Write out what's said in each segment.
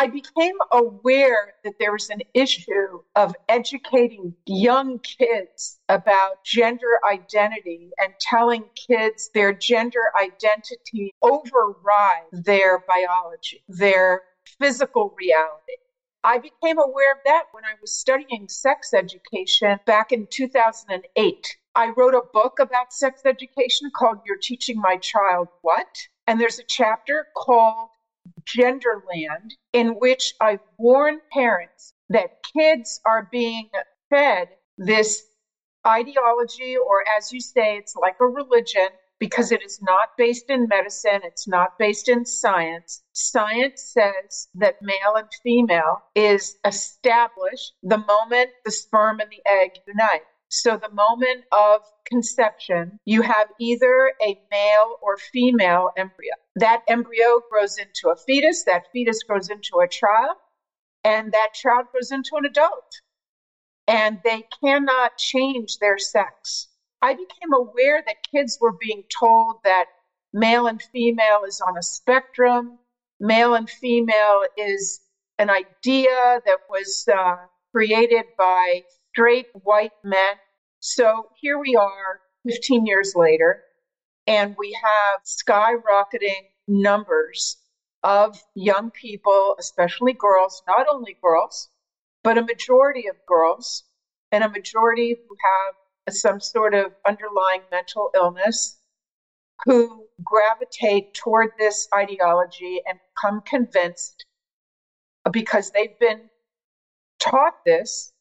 I became aware that there was an issue of educating young kids about gender identity and telling kids their gender identity overrides their biology, their physical reality. I became aware of that when I was studying sex education back in 2008. I wrote a book about sex education called You're Teaching My Child What? And there's a chapter called Genderland, in which I warn parents that kids are being fed this ideology, or as you say, it's like a religion because it is not based in medicine, it's not based in science. Science says that male and female is established the moment the sperm and the egg unite. So, the moment of conception, you have either a male or female embryo. That embryo grows into a fetus, that fetus grows into a child, and that child grows into an adult. And they cannot change their sex. I became aware that kids were being told that male and female is on a spectrum, male and female is an idea that was uh, created by straight white men. So here we are 15 years later, and we have skyrocketing numbers of young people, especially girls, not only girls, but a majority of girls, and a majority who have some sort of underlying mental illness who gravitate toward this ideology and become convinced because they've been taught this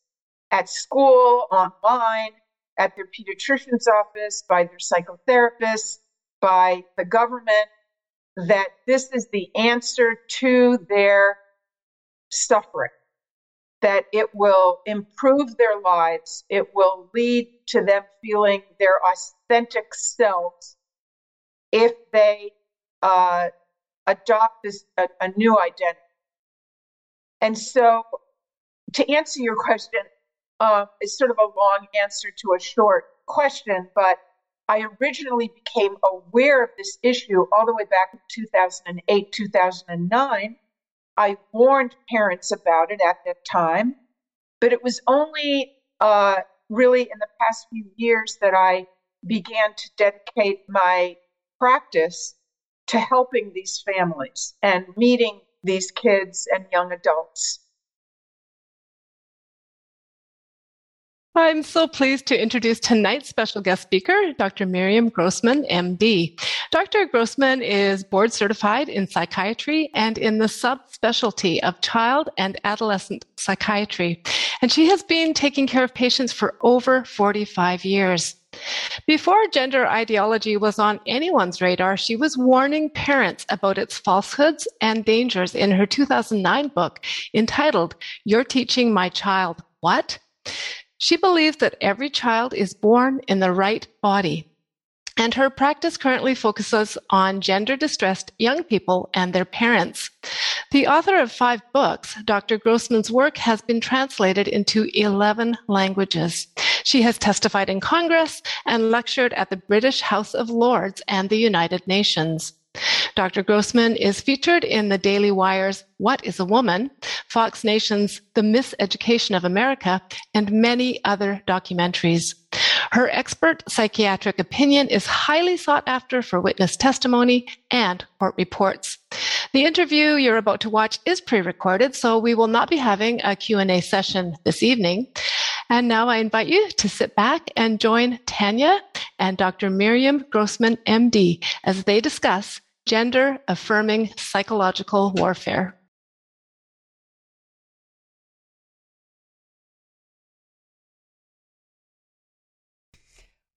at school, online, at their pediatrician's office, by their psychotherapist, by the government, that this is the answer to their suffering, that it will improve their lives, it will lead to them feeling their authentic selves if they uh, adopt this a, a new identity. And so, to answer your question, uh, it's sort of a long answer to a short question, but I originally became aware of this issue all the way back in 2008, 2009. I warned parents about it at that time, but it was only uh, really in the past few years that I began to dedicate my practice to helping these families and meeting these kids and young adults. I'm so pleased to introduce tonight's special guest speaker, Dr. Miriam Grossman, MD. Dr. Grossman is board certified in psychiatry and in the subspecialty of child and adolescent psychiatry. And she has been taking care of patients for over 45 years. Before gender ideology was on anyone's radar, she was warning parents about its falsehoods and dangers in her 2009 book entitled, You're Teaching My Child What? She believes that every child is born in the right body. And her practice currently focuses on gender distressed young people and their parents. The author of five books, Dr. Grossman's work has been translated into 11 languages. She has testified in Congress and lectured at the British House of Lords and the United Nations. Dr. Grossman is featured in the Daily Wire's What is a Woman, Fox Nation's The Miseducation of America, and many other documentaries. Her expert psychiatric opinion is highly sought after for witness testimony and court reports. The interview you're about to watch is pre-recorded, so we will not be having a Q&A session this evening. And now I invite you to sit back and join Tanya and Dr. Miriam Grossman, MD, as they discuss gender affirming psychological warfare.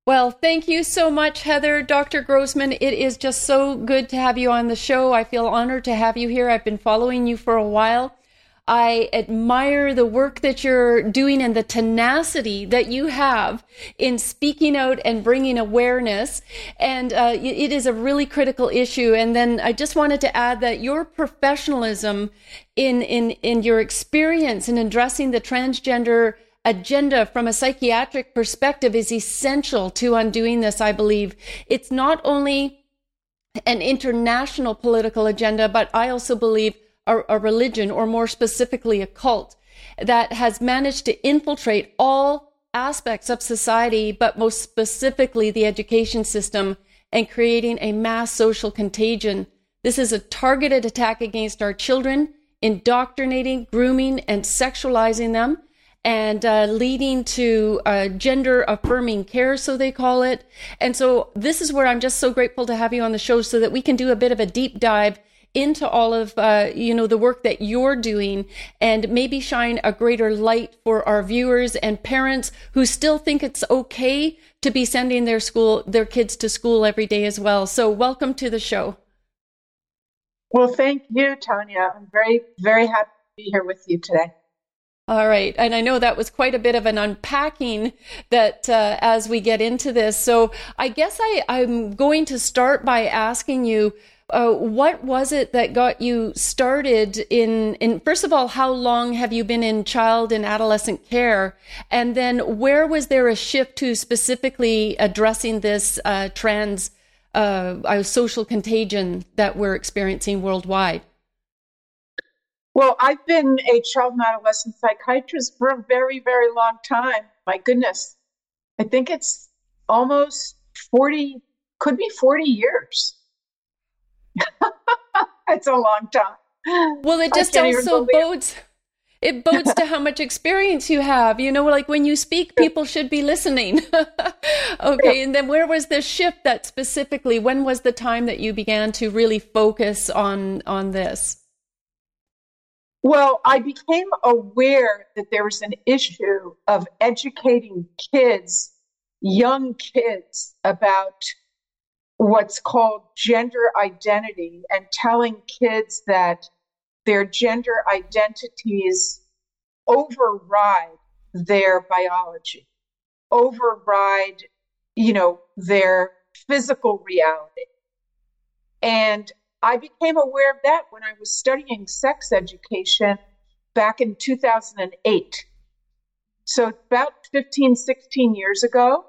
Well, thank you so much, Heather. Dr. Grossman, it is just so good to have you on the show. I feel honored to have you here. I've been following you for a while. I admire the work that you're doing and the tenacity that you have in speaking out and bringing awareness. And uh, it is a really critical issue. And then I just wanted to add that your professionalism in, in, in your experience in addressing the transgender agenda from a psychiatric perspective is essential to undoing this, I believe. It's not only an international political agenda, but I also believe a, a religion, or more specifically, a cult that has managed to infiltrate all aspects of society, but most specifically the education system, and creating a mass social contagion. This is a targeted attack against our children, indoctrinating, grooming, and sexualizing them and uh, leading to uh, gender affirming care, so they call it. And so this is where I'm just so grateful to have you on the show so that we can do a bit of a deep dive into all of uh, you know the work that you're doing and maybe shine a greater light for our viewers and parents who still think it's okay to be sending their school their kids to school every day as well so welcome to the show well thank you tanya i'm very very happy to be here with you today all right. And I know that was quite a bit of an unpacking that uh, as we get into this. So I guess I, I'm going to start by asking you uh, what was it that got you started in, in, first of all, how long have you been in child and adolescent care? And then where was there a shift to specifically addressing this uh, trans uh, social contagion that we're experiencing worldwide? Well, I've been a child and adolescent psychiatrist for a very, very long time. My goodness. I think it's almost 40, could be 40 years. it's a long time. Well, it just also bodes it bodes to how much experience you have. You know, like when you speak, people should be listening. okay. And then where was the shift that specifically, when was the time that you began to really focus on, on this? Well, I became aware that there was an issue of educating kids, young kids, about what's called gender identity and telling kids that their gender identities override their biology, override, you know, their physical reality. And I became aware of that when I was studying sex education back in 2008. So, about 15, 16 years ago,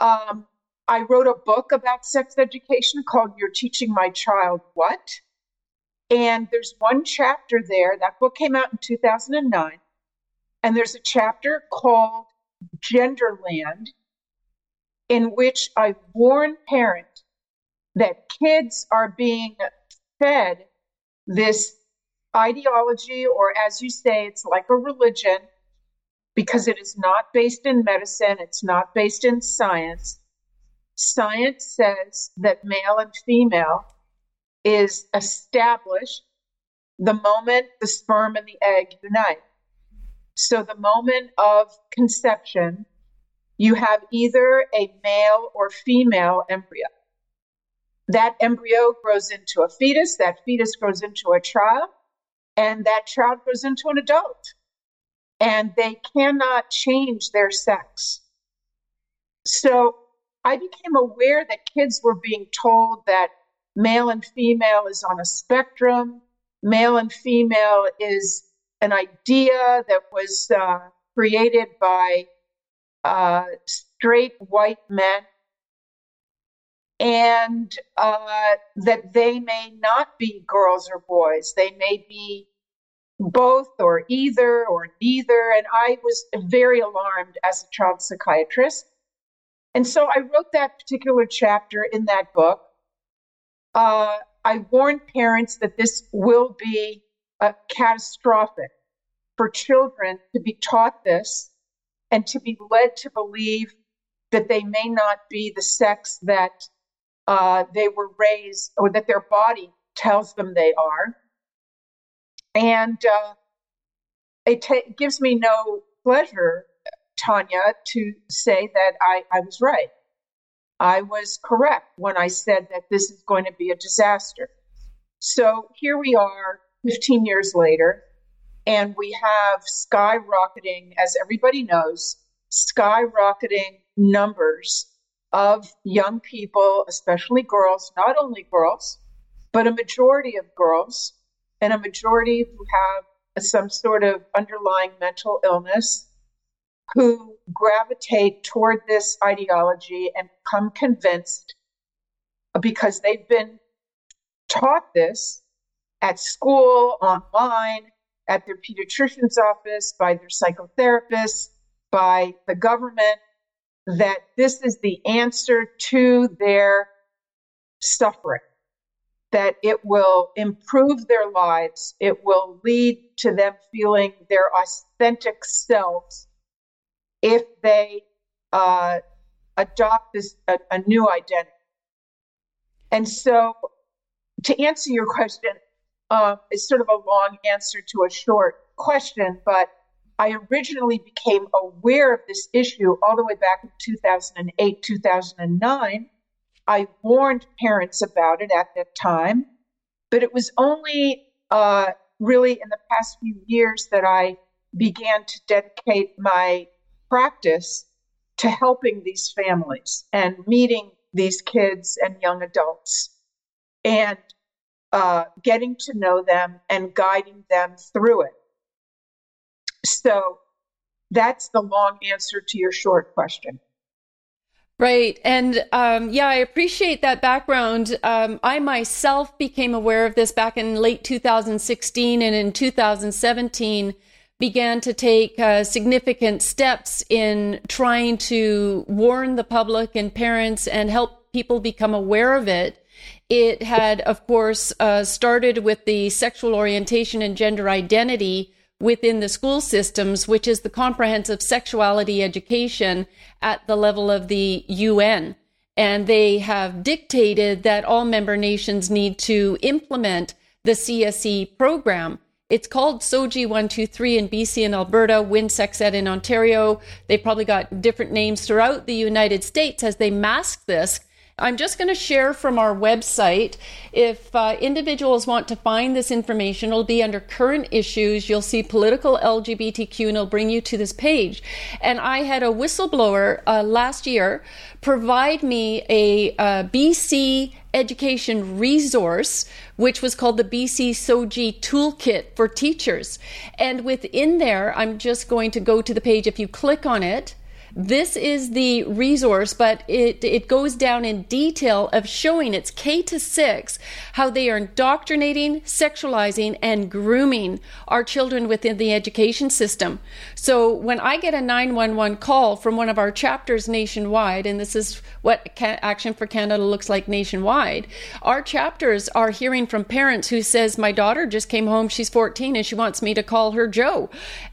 um, I wrote a book about sex education called You're Teaching My Child What? And there's one chapter there. That book came out in 2009. And there's a chapter called Genderland, in which I warn parents that kids are being fed this ideology, or as you say, it's like a religion, because it is not based in medicine, it's not based in science. Science says that male and female is established the moment the sperm and the egg unite. So, the moment of conception, you have either a male or female embryo. That embryo grows into a fetus, that fetus grows into a child, and that child grows into an adult. And they cannot change their sex. So I became aware that kids were being told that male and female is on a spectrum, male and female is an idea that was uh, created by uh, straight white men and uh, that they may not be girls or boys. They may be both or either or neither. And I was very alarmed as a child psychiatrist. And so I wrote that particular chapter in that book. Uh, I warned parents that this will be uh, catastrophic for children to be taught this and to be led to believe that they may not be the sex that uh, they were raised or that their body tells them they are. And uh, it gives me no pleasure, Tanya, to say that I, I was right. I was correct when I said that this is going to be a disaster. So here we are 15 years later, and we have skyrocketing, as everybody knows, skyrocketing numbers of young people, especially girls, not only girls, but a majority of girls and a majority who have some sort of underlying mental illness who gravitate toward this ideology and become convinced because they've been taught this at school, online, at their pediatrician's office, by their psychotherapist, by the government, that this is the answer to their suffering, that it will improve their lives, it will lead to them feeling their authentic selves if they uh, adopt this a, a new identity. And so, to answer your question, uh, it's sort of a long answer to a short question, but I originally became aware of this issue all the way back in 2008, 2009. I warned parents about it at that time, but it was only uh, really in the past few years that I began to dedicate my practice to helping these families and meeting these kids and young adults and uh, getting to know them and guiding them through it. So that's the long answer to your short question. Right. And um, yeah, I appreciate that background. Um, I myself became aware of this back in late 2016 and in 2017 began to take uh, significant steps in trying to warn the public and parents and help people become aware of it. It had, of course, uh, started with the sexual orientation and gender identity within the school systems, which is the comprehensive sexuality education at the level of the UN. And they have dictated that all member nations need to implement the CSE program. It's called SOGI 123 in BC and Alberta, WinSexEd in Ontario. They probably got different names throughout the United States as they mask this I'm just going to share from our website. If uh, individuals want to find this information, it'll be under current issues. You'll see political LGBTQ and it'll bring you to this page. And I had a whistleblower uh, last year provide me a uh, BC education resource, which was called the BC SOGI Toolkit for Teachers. And within there, I'm just going to go to the page. If you click on it, this is the resource, but it, it goes down in detail of showing it's K to six how they are indoctrinating, sexualizing, and grooming our children within the education system. So when I get a 911 call from one of our chapters nationwide, and this is what Action for Canada looks like nationwide, our chapters are hearing from parents who says, my daughter just came home, she's 14, and she wants me to call her Joe.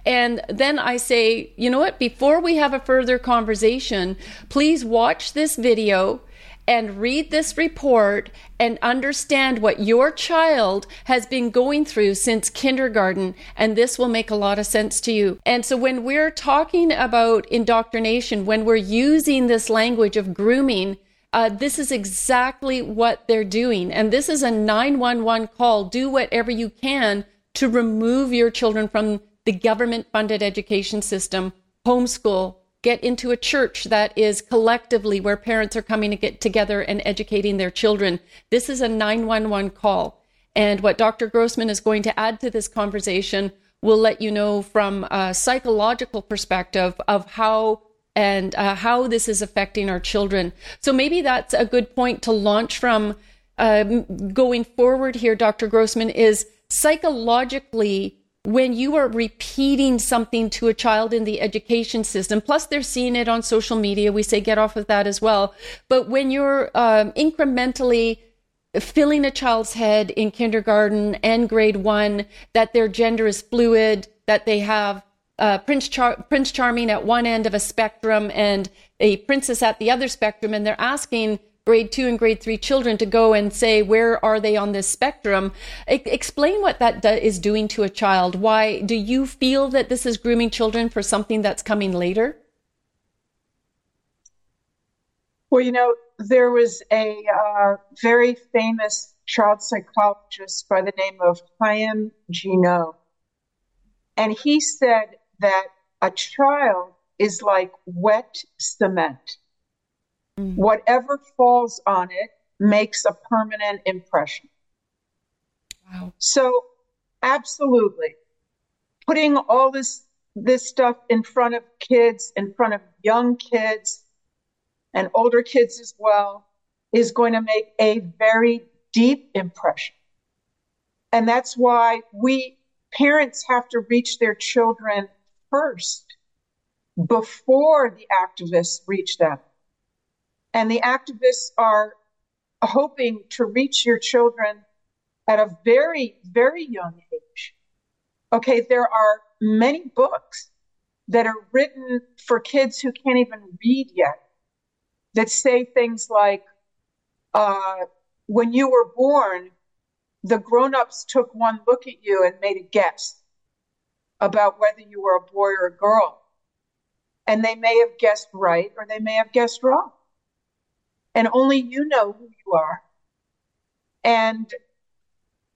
And then I say, you know what, before we have a further further conversation, please watch this video and read this report and understand what your child has been going through since kindergarten, and this will make a lot of sense to you. And so, when we're talking about indoctrination, when we're using this language of grooming, uh, this is exactly what they're doing. And this is a 911 call. Do whatever you can to remove your children from the government funded education system, homeschool, get into a church that is collectively where parents are coming to get together and educating their children. This is a 911 call. And what Dr. Grossman is going to add to this conversation will let you know from a psychological perspective of how and uh, how this is affecting our children. So maybe that's a good point to launch from um, going forward here, Dr. Grossman, is psychologically when you are repeating something to a child in the education system, plus they're seeing it on social media, we say get off of that as well. But when you're um, incrementally filling a child's head in kindergarten and grade one that their gender is fluid, that they have uh, Prince, Char- Prince Charming at one end of a spectrum and a princess at the other spectrum, and they're asking grade two and grade three children to go and say, where are they on this spectrum? I- explain what that is doing to a child. Why do you feel that this is grooming children for something that's coming later? Well, you know, there was a uh, very famous child psychologist by the name of Haim Ginott, And he said that a child is like wet cement. Mm-hmm. Whatever falls on it makes a permanent impression. Wow. So, absolutely, putting all this this stuff in front of kids, in front of young kids, and older kids as well, is going to make a very deep impression. And that's why we parents have to reach their children first before the activists reach them. And the activists are hoping to reach your children at a very, very young age. Okay, there are many books that are written for kids who can't even read yet that say things like, uh, when you were born, the grown-ups took one look at you and made a guess about whether you were a boy or a girl. And they may have guessed right or they may have guessed wrong. And only you know who you are. And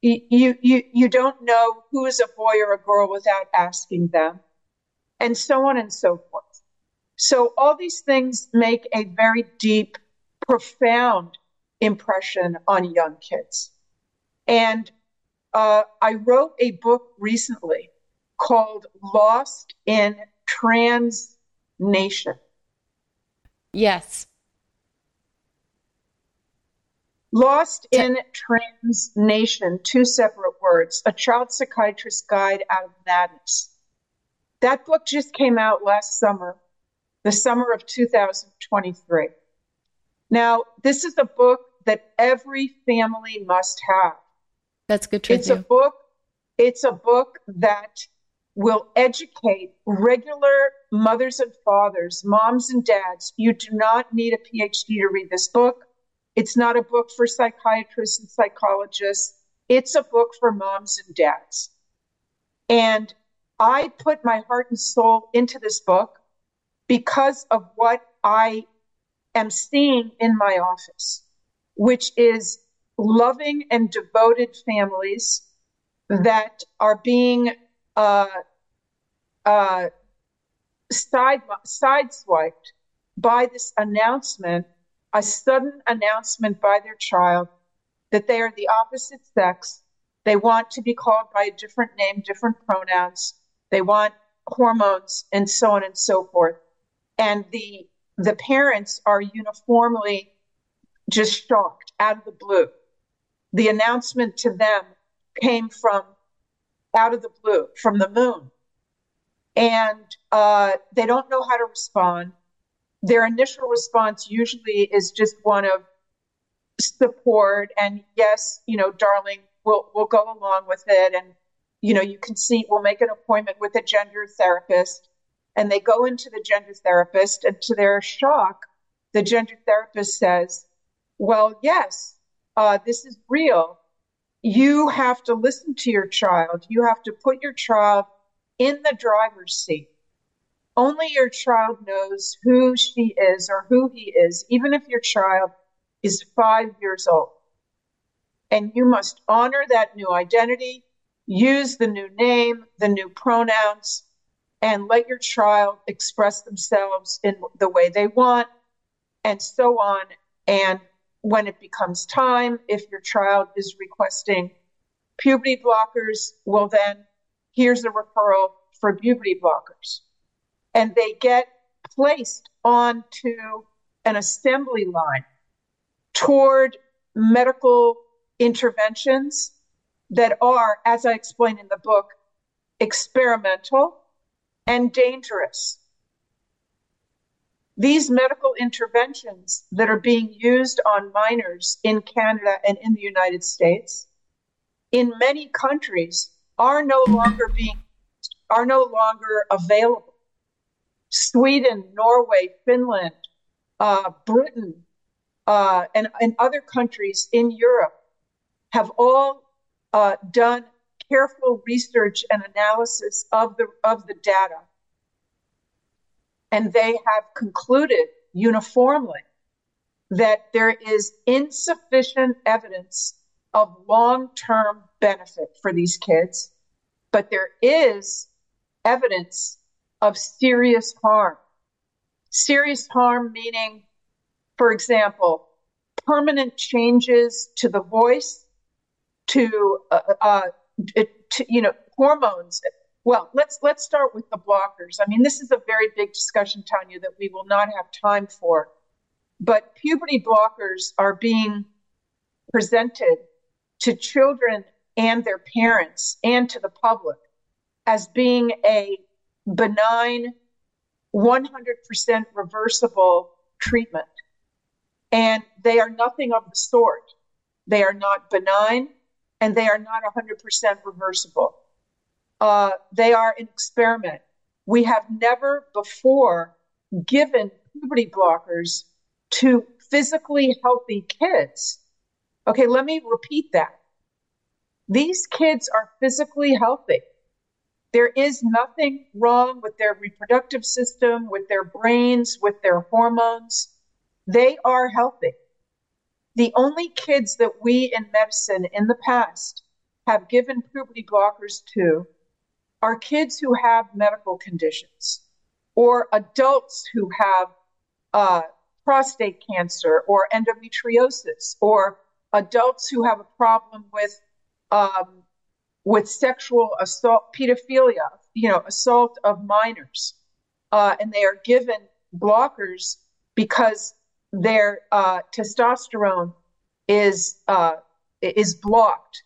you, you, you don't know who is a boy or a girl without asking them and so on and so forth. So all these things make a very deep, profound impression on young kids. And uh, I wrote a book recently called Lost in Trans Nation. Yes. Lost in Trans Nation, two separate words, a child psychiatrist's guide out of madness. That book just came out last summer, the summer of 2023. Now, this is a book that every family must have. That's good to It's a book. It's a book that will educate regular mothers and fathers, moms and dads. You do not need a PhD to read this book. It's not a book for psychiatrists and psychologists. It's a book for moms and dads. And I put my heart and soul into this book because of what I am seeing in my office, which is loving and devoted families that are being uh, uh, side sideswiped by this announcement, a sudden announcement by their child that they are the opposite sex. They want to be called by a different name, different pronouns. They want hormones and so on and so forth. And the the parents are uniformly just shocked out of the blue. The announcement to them came from out of the blue, from the moon. And uh, they don't know how to respond. Their initial response usually is just one of support and yes, you know, darling, we'll we'll go along with it. And you know, you can see we'll make an appointment with a gender therapist. And they go into the gender therapist, and to their shock, the gender therapist says, Well, yes, uh, this is real you have to listen to your child. You have to put your child in the driver's seat. Only your child knows who she is or who he is, even if your child is five years old. And you must honor that new identity, use the new name, the new pronouns, and let your child express themselves in the way they want, and so on. And when it becomes time, if your child is requesting puberty blockers, well, then here's a referral for puberty blockers. And they get placed onto an assembly line toward medical interventions that are, as I explain in the book, experimental and dangerous. These medical interventions that are being used on minors in Canada and in the United States, in many countries, are no longer being are no longer available. Sweden, Norway, Finland, uh, Britain, uh, and, and other countries in Europe have all uh, done careful research and analysis of the of the data. And they have concluded uniformly that there is insufficient evidence of long term benefit for these kids, but there is evidence of serious harm. Serious harm meaning, for example, permanent changes to the voice, to, uh, uh, to you know, hormones well, let's let's start with the blockers. I mean, this is a very big discussion, Tanya, that we will not have time for. But puberty blockers are being presented to children and their parents and to the public as being a benign, 100% reversible treatment. And they are nothing of the sort. They are not benign and they are not 100% reversible. Uh, they are an experiment. We have never before given puberty blockers to physically healthy kids. Okay, let me repeat that. These kids are physically healthy. There is nothing wrong with their reproductive system, with their brains, with their hormones. They are healthy. The only kids that we in medicine in the past have given puberty blockers to are kids who have medical conditions or adults who have uh, prostate cancer or endometriosis or adults who have a problem with um, with sexual assault, pedophilia, you know, assault of minors, uh, and they are given blockers because their uh, testosterone is uh, is blocked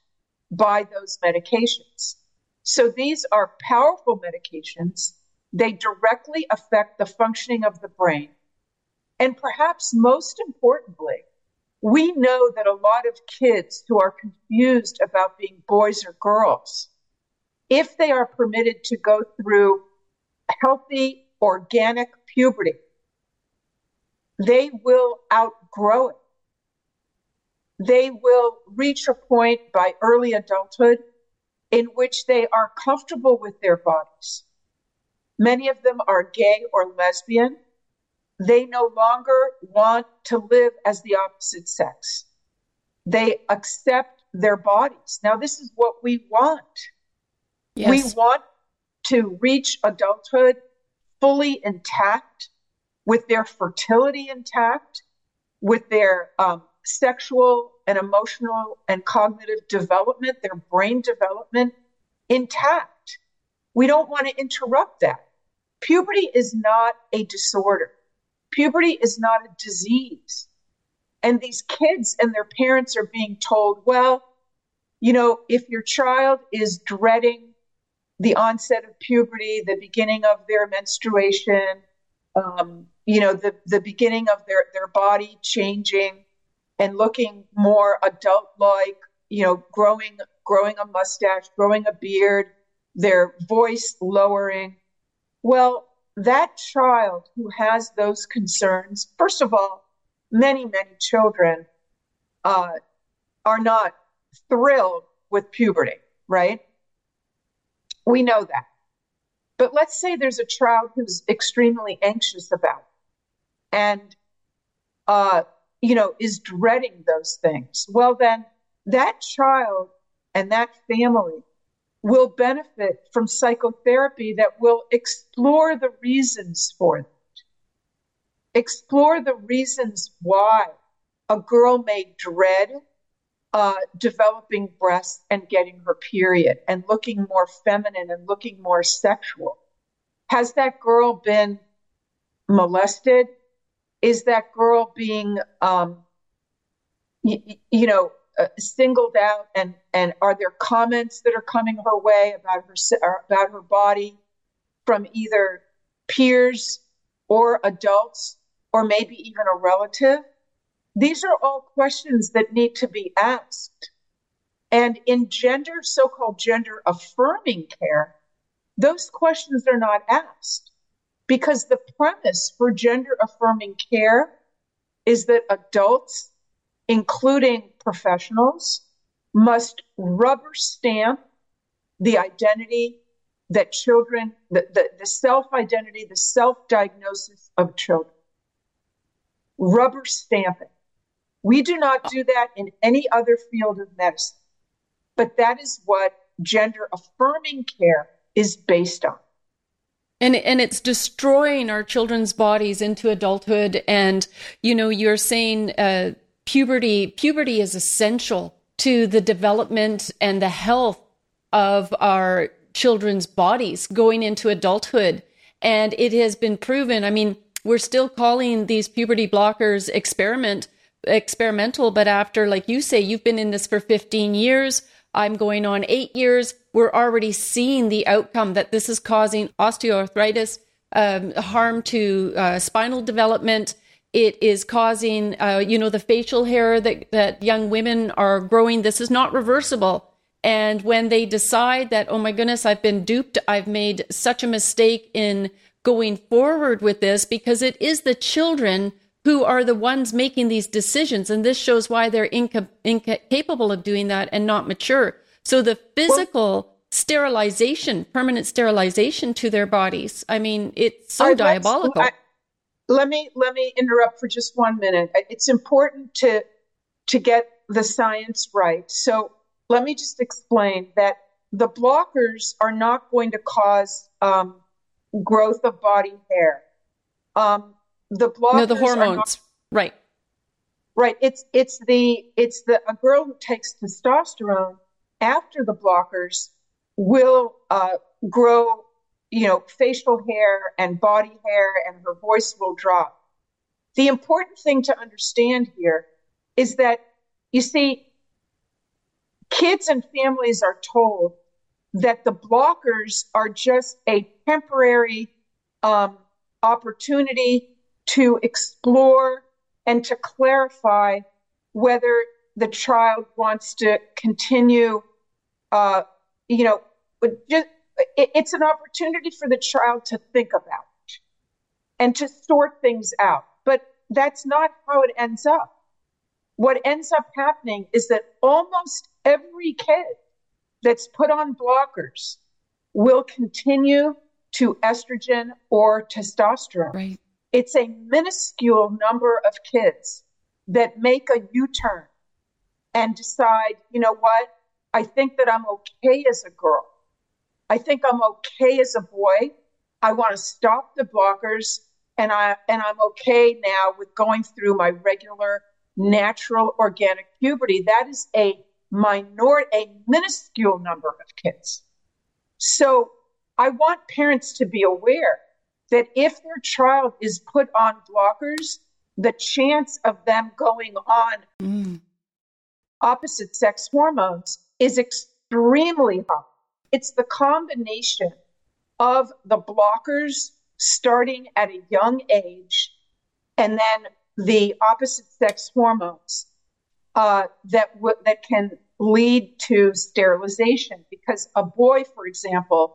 by those medications. So these are powerful medications. They directly affect the functioning of the brain. And perhaps most importantly, we know that a lot of kids who are confused about being boys or girls, if they are permitted to go through healthy, organic puberty, they will outgrow it. They will reach a point by early adulthood in which they are comfortable with their bodies. Many of them are gay or lesbian. They no longer want to live as the opposite sex. They accept their bodies. Now, this is what we want. Yes. We want to reach adulthood fully intact, with their fertility intact, with their um, sexual and emotional and cognitive development, their brain development intact. We don't want to interrupt that. Puberty is not a disorder. Puberty is not a disease. And these kids and their parents are being told, well, you know, if your child is dreading the onset of puberty, the beginning of their menstruation, um, you know, the, the beginning of their, their body changing, and looking more adult like, you know, growing growing a mustache, growing a beard, their voice lowering. Well, that child who has those concerns, first of all, many, many children uh, are not thrilled with puberty, right? We know that. But let's say there's a child who's extremely anxious about it. And uh, you know, is dreading those things, well, then that child and that family will benefit from psychotherapy that will explore the reasons for it. Explore the reasons why a girl may dread uh, developing breasts and getting her period and looking more feminine and looking more sexual. Has that girl been molested? is that girl being, um, y- you know, uh, singled out, and and are there comments that are coming her way about her about her body from either peers or adults or maybe even a relative? These are all questions that need to be asked. And in gender, so called gender affirming care, those questions are not asked. Because the premise for gender affirming care is that adults, including professionals, must rubber stamp the identity that children, the, the, the self identity, the self diagnosis of children. Rubber stamping. We do not do that in any other field of medicine, but that is what gender affirming care is based on and and it's destroying our children's bodies into adulthood and you know you're saying uh, puberty puberty is essential to the development and the health of our children's bodies going into adulthood and it has been proven i mean we're still calling these puberty blockers experiment experimental but after like you say you've been in this for 15 years I'm going on eight years. We're already seeing the outcome that this is causing osteoarthritis, um, harm to uh, spinal development. It is causing, uh, you know, the facial hair that, that young women are growing. This is not reversible. And when they decide that, oh my goodness, I've been duped, I've made such a mistake in going forward with this, because it is the children who are the ones making these decisions. And this shows why they're inca- incapable of doing that and not mature. So the physical well, sterilization, permanent sterilization to their bodies, I mean, it's so I, diabolical. I, let me let me interrupt for just one minute. It's important to to get the science right. So let me just explain that the blockers are not going to cause um, growth of body hair. Um, the blockers no the hormones not, right right it's it's the it's the a girl who takes testosterone after the blockers will uh, grow you know facial hair and body hair and her voice will drop. The important thing to understand here is that you see kids and families are told that the blockers are just a temporary um, opportunity to explore and to clarify whether the child wants to continue, uh, you know, just, it, it's an opportunity for the child to think about it and to sort things out. But that's not how it ends up. What ends up happening is that almost every kid that's put on blockers will continue to estrogen or testosterone. Right. It's a minuscule number of kids that make a U turn and decide, you know what? I think that I'm okay as a girl. I think I'm okay as a boy. I want to stop the blockers and I and I'm okay now with going through my regular natural organic puberty. That is a minor a minuscule number of kids. So I want parents to be aware that if their child is put on blockers, the chance of them going on mm. opposite sex hormones is extremely high. It's the combination of the blockers starting at a young age and then the opposite sex hormones uh, that w- that can lead to sterilization. Because a boy, for example,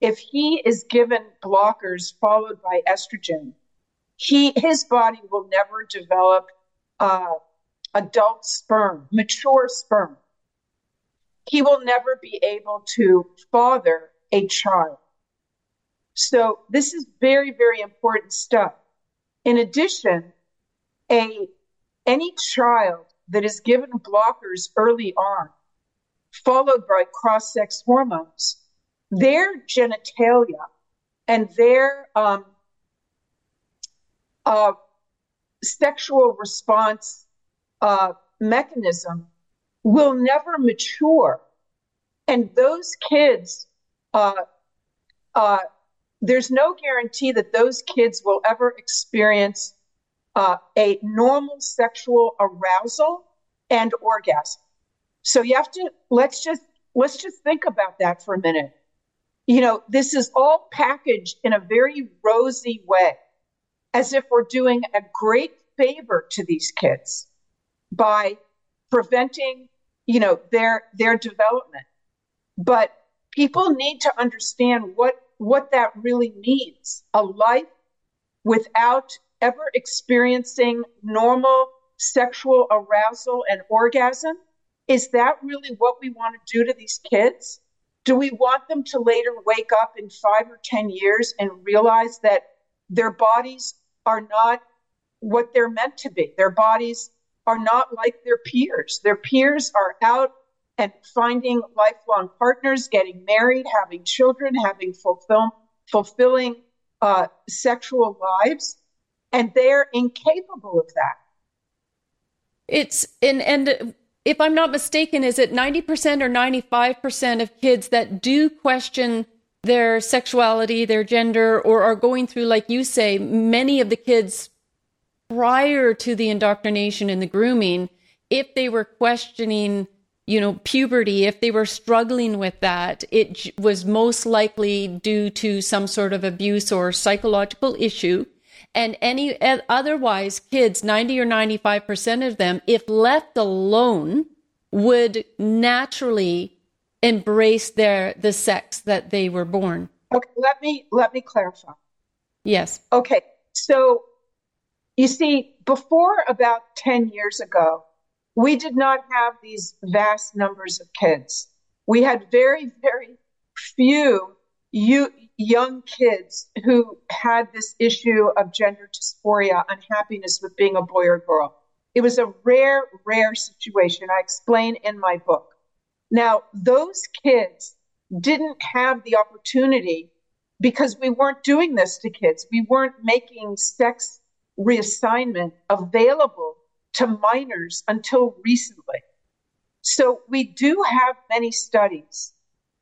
if he is given blockers followed by estrogen, he his body will never develop uh, adult sperm, mature sperm. He will never be able to father a child. So this is very, very important stuff. In addition, a any child that is given blockers early on, followed by cross-sex hormones, their genitalia and their um, uh, sexual response uh, mechanism will never mature. And those kids, uh, uh there's no guarantee that those kids will ever experience uh, a normal sexual arousal and orgasm. So you have to let's just let's just think about that for a minute you know, this is all packaged in a very rosy way, as if we're doing a great favor to these kids by preventing, you know, their their development. But people need to understand what what that really means. A life without ever experiencing normal sexual arousal and orgasm. Is that really what we want to do to these kids? Do we want them to later wake up in five or 10 years and realize that their bodies are not what they're meant to be? Their bodies are not like their peers. Their peers are out and finding lifelong partners, getting married, having children, having fulfill, fulfilling uh, sexual lives, and they're incapable of that. It's and and if I'm not mistaken, is it 90% or 95% of kids that do question their sexuality, their gender, or are going through, like you say, many of the kids prior to the indoctrination and the grooming, if they were questioning, you know, puberty, if they were struggling with that, it was most likely due to some sort of abuse or psychological issue. And any otherwise, kids, 90 or 95% of them, if left alone, would naturally embrace their the sex that they were born. Okay, let me let me clarify. Yes. Okay. So you see, before about 10 years ago, we did not have these vast numbers of kids. We had very, very few you, young kids who had this issue of gender dysphoria, unhappiness with being a boy or girl. It was a rare, rare situation. I explain in my book. Now, those kids didn't have the opportunity because we weren't doing this to kids. We weren't making sex reassignment available to minors until recently. So we do have many studies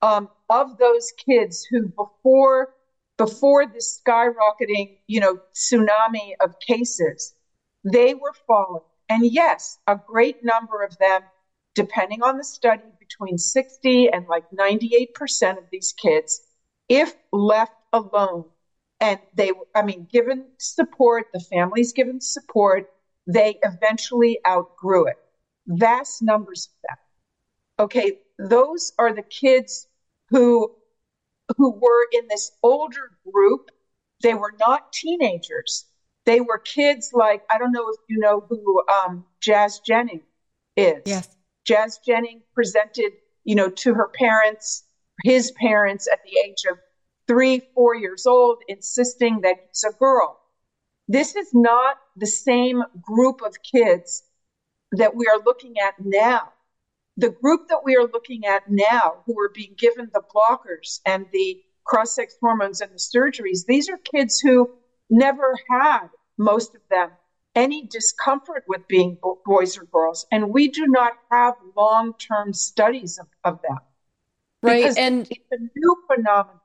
um, of those kids who before before the skyrocketing, you know, tsunami of cases, they were followed. And yes, a great number of them, depending on the study, between 60 and like 98% of these kids, if left alone, and they, I mean, given support, the families given support, they eventually outgrew it. Vast numbers of them. Okay, those are the kids who who were in this older group. They were not teenagers. They were kids like I don't know if you know who um, Jazz Jennings is. Yes. Jazz Jennings presented, you know, to her parents, his parents at the age of three, four years old, insisting that he's a girl. This is not the same group of kids that we are looking at now. The group that we are looking at now, who are being given the blockers and the cross sex hormones and the surgeries, these are kids who never had, most of them, any discomfort with being boys or girls. And we do not have long term studies of, of that. Right. And it's a new phenomenon.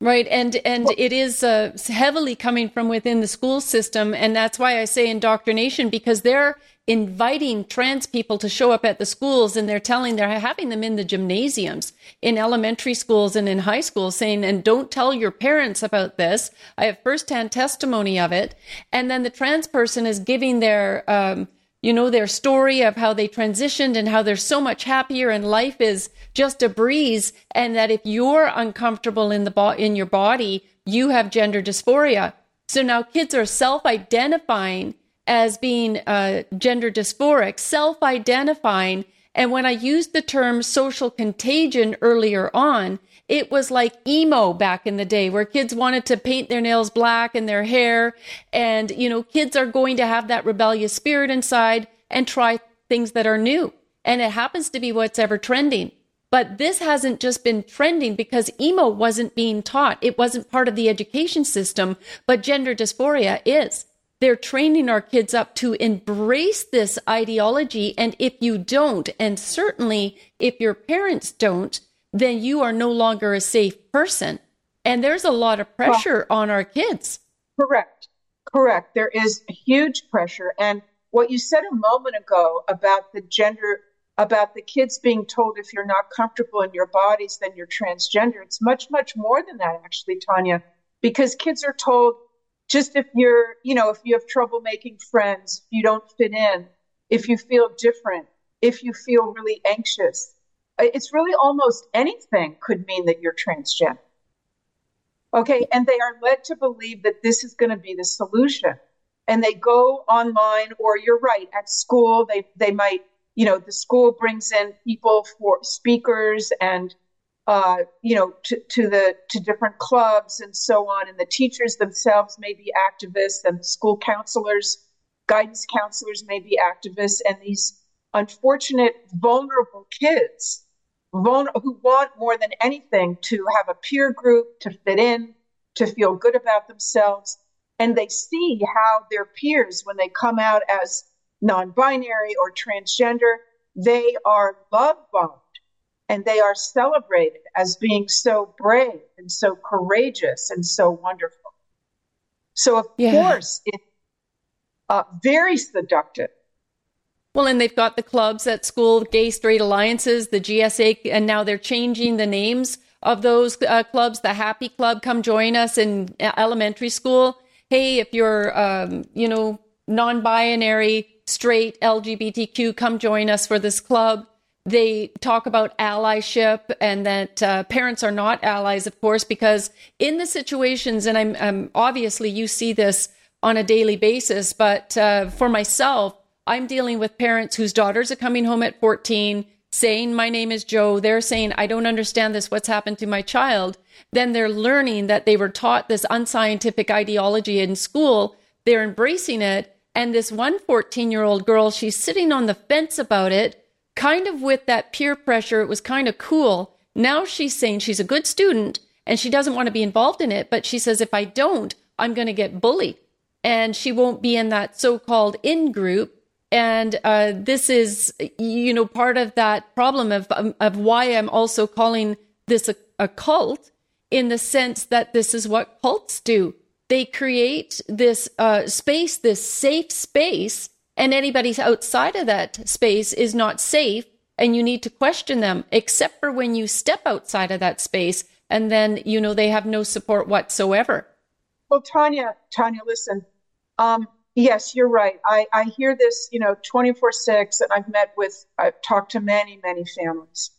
Right, and and it is uh, heavily coming from within the school system, and that's why I say indoctrination because they're inviting trans people to show up at the schools, and they're telling they're having them in the gymnasiums, in elementary schools and in high schools, saying, "And don't tell your parents about this." I have firsthand testimony of it, and then the trans person is giving their um, you know, their story of how they transitioned and how they're so much happier and life is just a breeze. And that if you're uncomfortable in the bo- in your body, you have gender dysphoria. So now kids are self-identifying as being uh, gender dysphoric, self-identifying. And when I used the term social contagion earlier on, it was like emo back in the day where kids wanted to paint their nails black and their hair. And, you know, kids are going to have that rebellious spirit inside and try things that are new. And it happens to be what's ever trending. But this hasn't just been trending because emo wasn't being taught. It wasn't part of the education system, but gender dysphoria is. They're training our kids up to embrace this ideology. And if you don't, and certainly if your parents don't, then you are no longer a safe person. And there's a lot of pressure well, on our kids. Correct. Correct. There is huge pressure. And what you said a moment ago about the gender, about the kids being told if you're not comfortable in your bodies, then you're transgender, it's much, much more than that, actually, Tanya, because kids are told just if you're, you know, if you have trouble making friends, if you don't fit in, if you feel different, if you feel really anxious, it's really almost anything could mean that you're transgender. Okay. And they are led to believe that this is going to be the solution. And they go online, or you're right, at school, they, they might, you know, the school brings in people for speakers and, uh, you know, to, to the, to different clubs and so on. And the teachers themselves may be activists and school counselors, guidance counselors may be activists. And these unfortunate, vulnerable kids who want more than anything to have a peer group, to fit in, to feel good about themselves. And they see how their peers, when they come out as non binary or transgender, they are love bombed and they are celebrated as being so brave and so courageous and so wonderful. So, of yeah. course, it's uh, very seductive Well, and they've got the clubs at school, gay straight alliances, the GSA, and now they're changing the names of those uh, clubs. The Happy Club, come join us in uh, elementary school. Hey, if you're, um, you know, non-binary, straight, LGBTQ, come join us for this club. They talk about allyship and that uh, parents are not allies, of course, because in the situations, and I'm, I'm obviously you see this on a daily basis, but uh, for myself, I'm dealing with parents whose daughters are coming home at 14 saying, My name is Joe. They're saying, I don't understand this. What's happened to my child? Then they're learning that they were taught this unscientific ideology in school. They're embracing it. And this one 14 year old girl, she's sitting on the fence about it kind of with that peer pressure, it was kind of cool. Now she's saying she's a good student and she doesn't want to be involved in it, but she says, if I don't, I'm going to get bullied and she won't be in that so called in group. And uh, this is, you know, part of that problem of, um, of why I'm also calling this a, a cult in the sense that this is what cults do. They create this uh, space, this safe space and anybody outside of that space is not safe and you need to question them except for when you step outside of that space and then you know they have no support whatsoever well tanya tanya listen um, yes you're right I, I hear this you know 24 6 and i've met with i've talked to many many families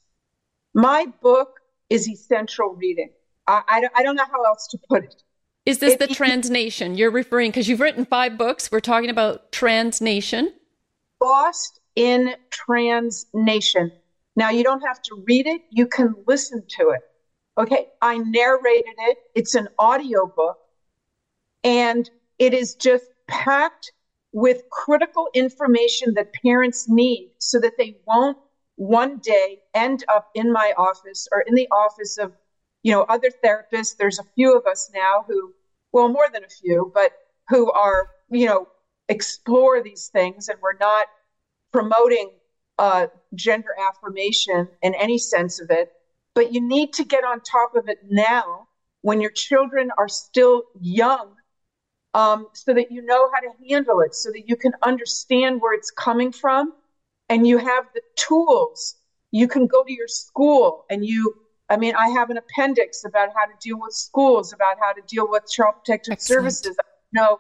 my book is essential reading i, I, I don't know how else to put it is this the Trans Nation you're referring? Because you've written five books. We're talking about Trans Nation. Lost in Trans Nation. Now you don't have to read it; you can listen to it. Okay, I narrated it. It's an audio book, and it is just packed with critical information that parents need so that they won't one day end up in my office or in the office of you know, other therapists, there's a few of us now who, well, more than a few, but who are, you know, explore these things and we're not promoting uh, gender affirmation in any sense of it. But you need to get on top of it now when your children are still young um, so that you know how to handle it, so that you can understand where it's coming from and you have the tools. You can go to your school and you I mean, I have an appendix about how to deal with schools, about how to deal with child protective Excellent. services. I know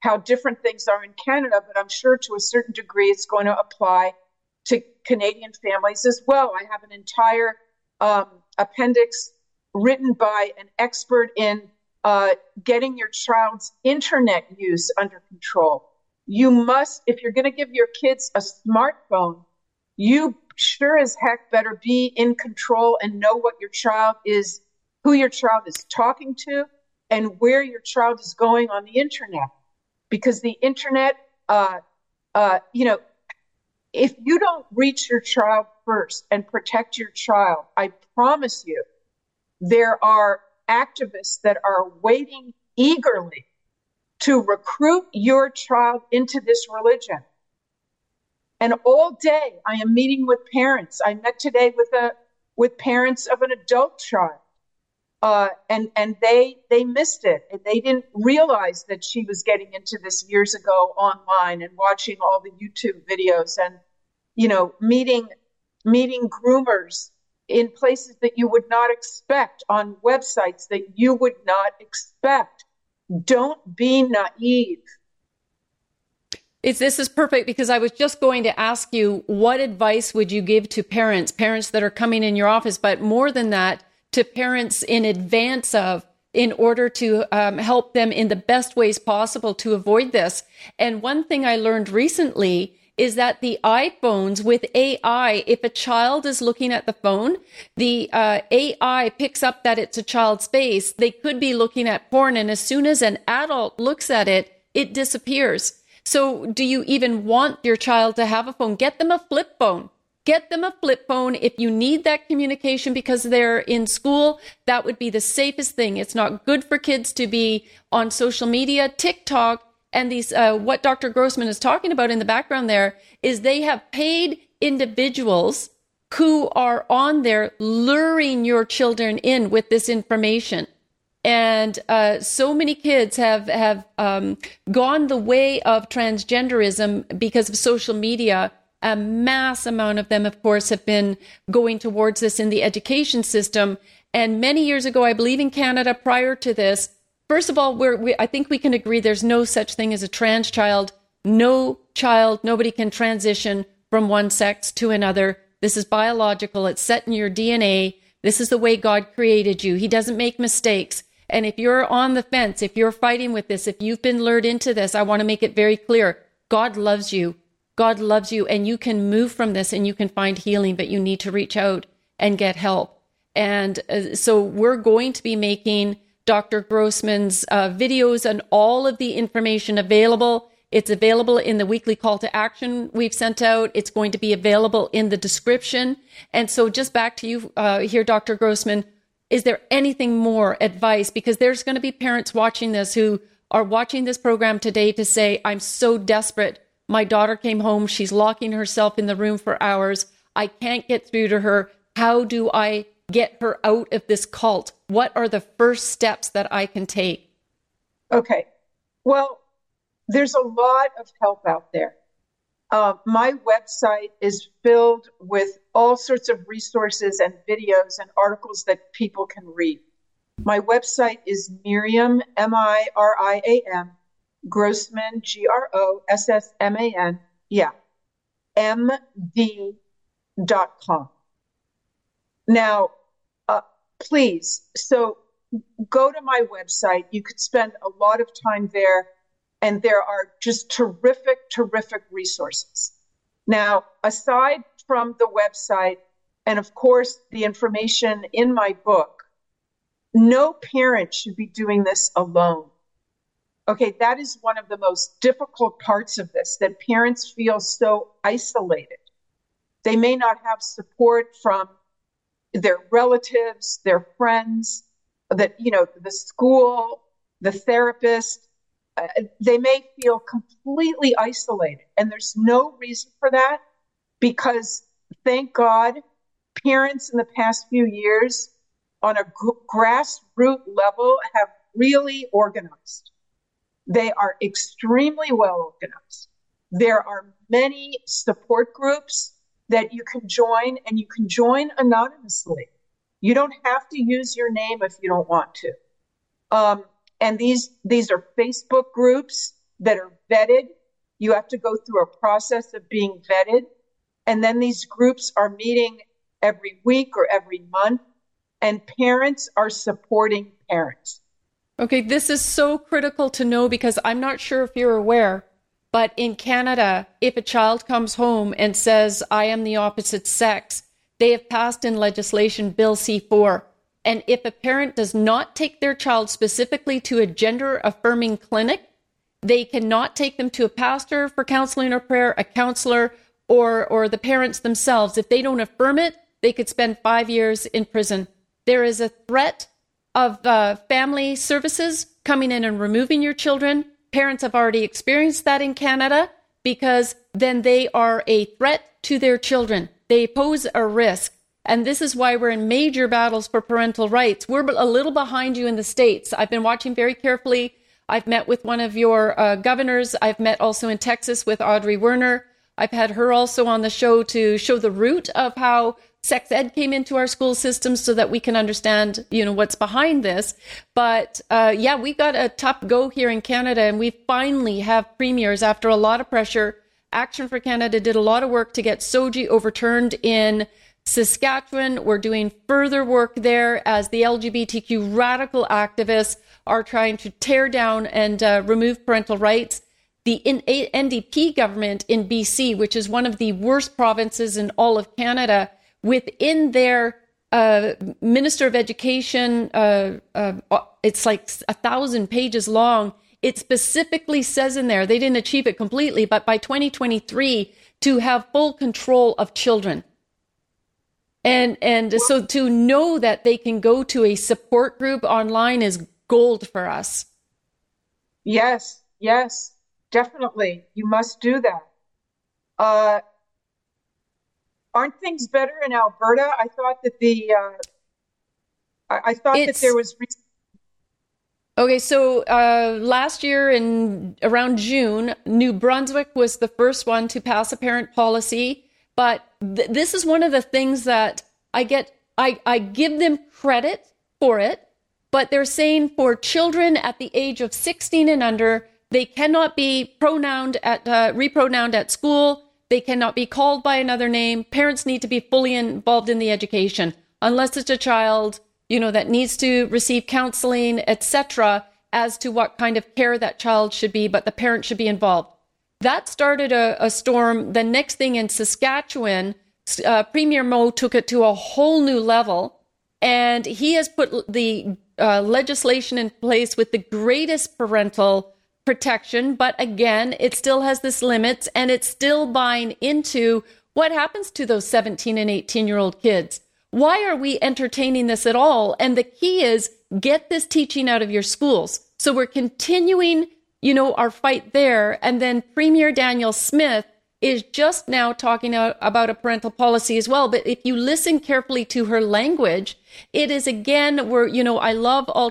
how different things are in Canada, but I'm sure to a certain degree it's going to apply to Canadian families as well. I have an entire um, appendix written by an expert in uh, getting your child's internet use under control. You must, if you're going to give your kids a smartphone, you sure as heck better be in control and know what your child is, who your child is talking to, and where your child is going on the internet. Because the internet, uh, uh, you know, if you don't reach your child first and protect your child, I promise you, there are activists that are waiting eagerly to recruit your child into this religion. And all day I am meeting with parents. I met today with a with parents of an adult child. Uh, and and they they missed it and they didn't realize that she was getting into this years ago online and watching all the YouTube videos and you know meeting meeting groomers in places that you would not expect on websites that you would not expect. Don't be naive. It's, this is perfect because I was just going to ask you what advice would you give to parents, parents that are coming in your office, but more than that, to parents in advance of, in order to um, help them in the best ways possible to avoid this. And one thing I learned recently is that the iPhones with AI, if a child is looking at the phone, the uh, AI picks up that it's a child's face. They could be looking at porn, and as soon as an adult looks at it, it disappears. So, do you even want your child to have a phone? Get them a flip phone. Get them a flip phone. If you need that communication because they're in school, that would be the safest thing. It's not good for kids to be on social media, TikTok, and these, uh, what Dr. Grossman is talking about in the background there is they have paid individuals who are on there luring your children in with this information and uh, so many kids have have um, gone the way of transgenderism because of social media A mass amount of them, of course, have been going towards this in the education system. And many years ago, I believe in Canada prior to this, first of all, we, I think we can agree there's no such thing as a trans child. No child, nobody can transition from one sex to another. This is biological. It's set in your DNA. This is the way God created you. He doesn't make mistakes. And if you're on the fence, if you're fighting with this, if you've been lured into this, I want to make it very clear. God loves you. God loves you and you can move from this and you can find healing, but you need to reach out and get help. And uh, so we're going to be making Dr. Grossman's uh, videos and all of the information available. It's available in the weekly call to action we've sent out. It's going to be available in the description. And so just back to you uh, here, Dr. Grossman, is there anything more advice? Because there's going to be parents watching this who are watching this program today to say, I'm so desperate. My daughter came home. She's locking herself in the room for hours. I can't get through to her. How do I get her out of this cult? What are the first steps that I can take? Okay. Well, there's a lot of help out there. Uh, my website is filled with all sorts of resources and videos and articles that people can read. My website is Miriam, M I R I A M, Grossman, G R O S S M A N, yeah, M D dot com. Now, please. So go to my website. You could spend a lot of time there, and there are just terrific, terrific resources. Now, aside from the website, and of course, the information in my book, no parent should be doing this alone. Okay, that is one of the most difficult parts of this that parents feel so isolated. They may not have support from their relatives, their friends, that, you know, the school, the therapist, uh, they may feel completely isolated. And there's no reason for that because thank God, parents in the past few years on a grassroots level have really organized. They are extremely well organized. There are many support groups that you can join and you can join anonymously. You don't have to use your name if you don't want to. Um, and these these are Facebook groups that are vetted. You have to go through a process of being vetted, and then these groups are meeting every week or every month, and parents are supporting parents. Okay, this is so critical to know because I'm not sure if you're aware, but in Canada, if a child comes home and says, I am the opposite sex, they have passed in legislation Bill C4. And if a parent does not take their child specifically to a gender affirming clinic, they cannot take them to a pastor for counseling or prayer, a counselor, or, or the parents themselves. If they don't affirm it, they could spend five years in prison. There is a threat of uh, family services coming in and removing your children parents have already experienced that in Canada because then they are a threat to their children. They pose a risk. And this is why we're in major battles for parental rights. We're a little behind you in the States. I've been watching very carefully. I've met with one of your uh, governors. I've met also in Texas with Audrey Werner. I've had her also on the show to show the root of how sex ed came into our school system so that we can understand, you know, what's behind this. But uh, yeah, we got a tough go here in Canada, and we finally have premiers after a lot of pressure. Action for Canada did a lot of work to get SOGI overturned in Saskatchewan. We're doing further work there as the LGBTQ radical activists are trying to tear down and uh, remove parental rights. The NDP government in BC, which is one of the worst provinces in all of Canada, within their uh, Minister of Education, uh, uh, it's like a thousand pages long. It specifically says in there, they didn't achieve it completely, but by 2023, to have full control of children. And, and so to know that they can go to a support group online is gold for us. Yes, yes, definitely. You must do that. Aren't things better in Alberta? I thought that the uh, I, I, thought it's, that there was. Re- Okay, so uh, last year in around June, New Brunswick was the first one to pass a parent policy. But th- this is one of the things that I get, I, I give them credit for it, but they're saying for children at the age of 16 and under, they cannot be pronounced at, uh, repronounced at school. They cannot be called by another name. Parents need to be fully involved in the education, unless it's a child you know, that needs to receive counseling, etc., as to what kind of care that child should be, but the parent should be involved. That started a, a storm. The next thing in Saskatchewan, uh, Premier Moe took it to a whole new level, and he has put the uh, legislation in place with the greatest parental protection. But again, it still has this limits, and it's still buying into what happens to those 17 and 18 year old kids why are we entertaining this at all? And the key is get this teaching out of your schools. So we're continuing, you know, our fight there. And then Premier Danielle Smith is just now talking about a parental policy as well. But if you listen carefully to her language, it is again where, you know, I love all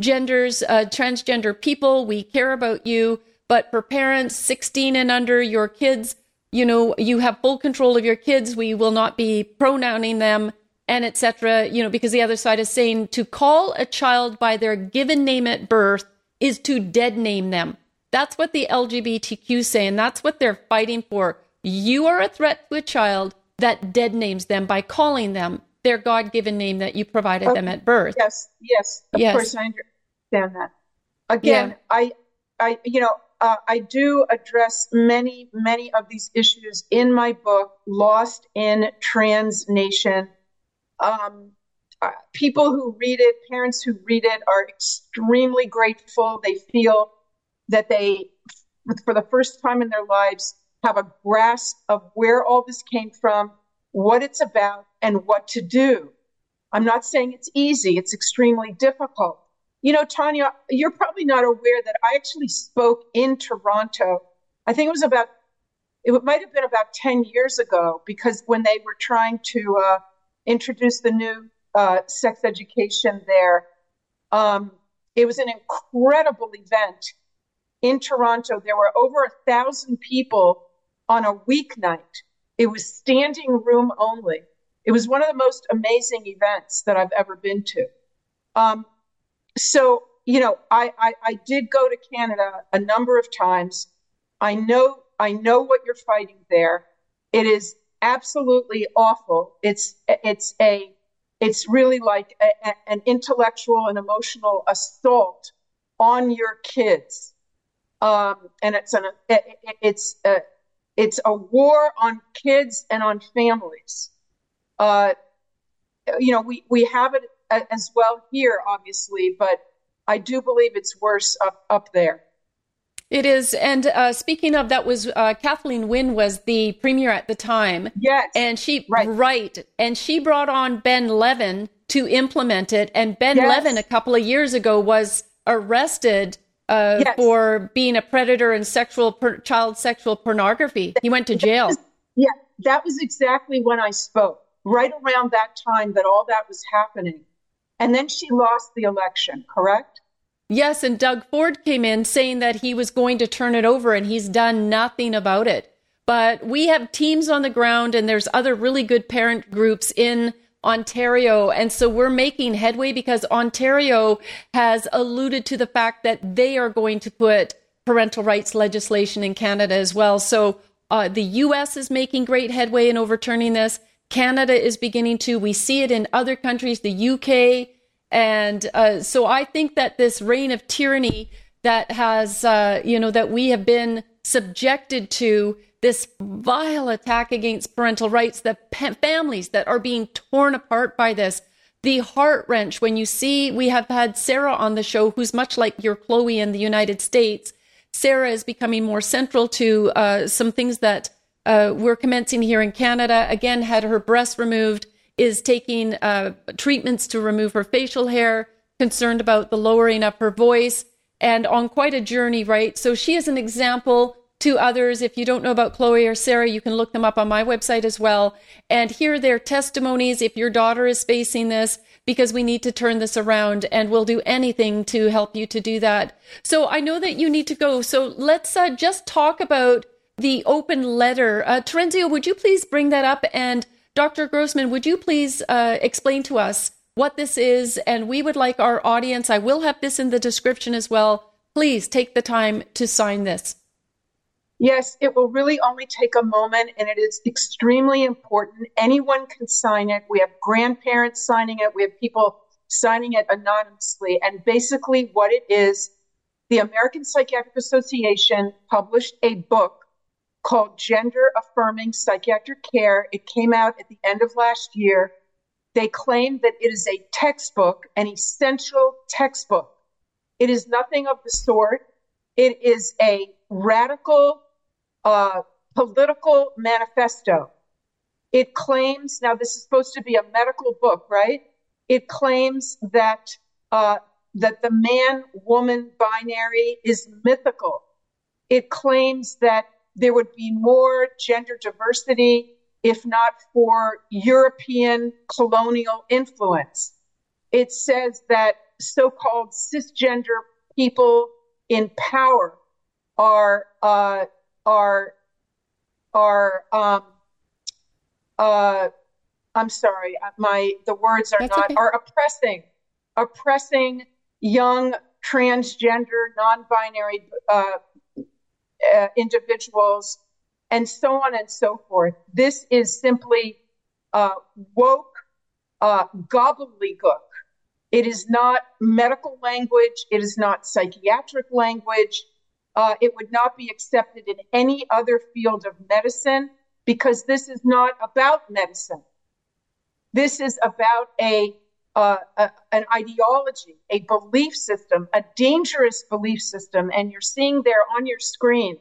transgenders, uh, transgender people. We care about you. But for parents 16 and under, your kids you know, you have full control of your kids. We will not be pronouncing them and etc. You know, because the other side is saying to call a child by their given name at birth is to dead name them. That's what the LGBTQ say, and that's what they're fighting for. You are a threat to a child that dead names them by calling them their God given name that you provided okay. them at birth. Yes, yes, of yes. course I understand that. Again, yeah. I, I, you know, uh, I do address many, many of these issues in my book, Lost in Trans Nation. Um, uh, people who read it, parents who read it, are extremely grateful. They feel that they, for the first time in their lives, have a grasp of where all this came from, what it's about, and what to do. I'm not saying it's easy, it's extremely difficult. You know, Tanya, you're probably not aware that I actually spoke in Toronto. I think it was about, it might have been about 10 years ago, because when they were trying to uh, introduce the new uh, sex education there, um, it was an incredible event in Toronto. There were over a thousand people on a weeknight. It was standing room only. It was one of the most amazing events that I've ever been to. Um, so you know I, I i did go to canada a number of times. I know i know what you're fighting there. It is absolutely awful. It's it's a it's really like a, a, an intellectual and emotional assault on your kids. Um, and it's an it, it's a, it's a war on kids and on families uh, you know we we have it as well here, obviously, but I do believe it's worse up, up there. It is. And uh, speaking of, that was uh, Kathleen Wynne was the premier at the time. Yes. And she, right. right. And she brought on Ben Levin to implement it. And Ben yes. Levin, a couple of years ago, was arrested uh, yes. for being a predator and sexual per- child sexual pornography. He went to jail. That was, yeah, that was exactly when I spoke. Right around that time that all that was happening. And then she lost the election, correct? Yes, and Doug Ford came in saying that he was going to turn it over and he's done nothing about it. But we have teams on the ground and there's other really good parent groups in Ontario. And so we're making headway because Ontario has alluded to the fact that they are going to put parental rights legislation in Canada as well. So uh, the US is making great headway in overturning this. Canada is beginning to. We see it in other countries, the UK. And uh, so I think that this reign of tyranny that has, uh, you know, that we have been subjected to, this vile attack against parental rights, the pa- families that are being torn apart by this, the heart wrench when you see we have had Sarah on the show, who's much like your Chloe in the United States. Sarah is becoming more central to uh, some things that uh, we're commencing here in Canada. Again, had her breast removed, is taking uh, treatments to remove her facial hair, concerned about the lowering of her voice, and on quite a journey, right? So she is an example to others. If you don't know about Chloe or Sarah, you can look them up on my website as well and hear their testimonies. If your daughter is facing this, because we need to turn this around and we'll do anything to help you to do that. So I know that you need to go. So let's uh, just talk about the open letter. Uh, Terenzio, would you please bring that up? And Dr. Grossman, would you please uh, explain to us what this is? And we would like our audience, I will have this in the description as well. Please take the time to sign this. Yes, it will really only take a moment and it is extremely important. Anyone can sign it. We have grandparents signing it, we have people signing it anonymously. And basically, what it is the American Psychiatric Association published a book called Gender Affirming Psychiatric Care. It came out at the end of last year. They claim that it is a textbook, an essential textbook. It is nothing of the sort. It is a radical uh, political manifesto. It claims, now this is supposed to be a medical book, right? It claims that, uh, that the man woman binary is mythical. It claims that there would be more gender diversity if not for European colonial influence. It says that so called cisgender people in power are uh, are are um uh I'm sorry, my the words are That's not okay. are oppressing oppressing young transgender non-binary uh, uh, individuals and so on and so forth. This is simply uh, woke uh, gobbledygook. It is not medical language. It is not psychiatric language uh, it would not be accepted in any other field of medicine because this is not about medicine. This is about a, uh, a, an ideology, a belief system, a dangerous belief system. And you're seeing there on your screen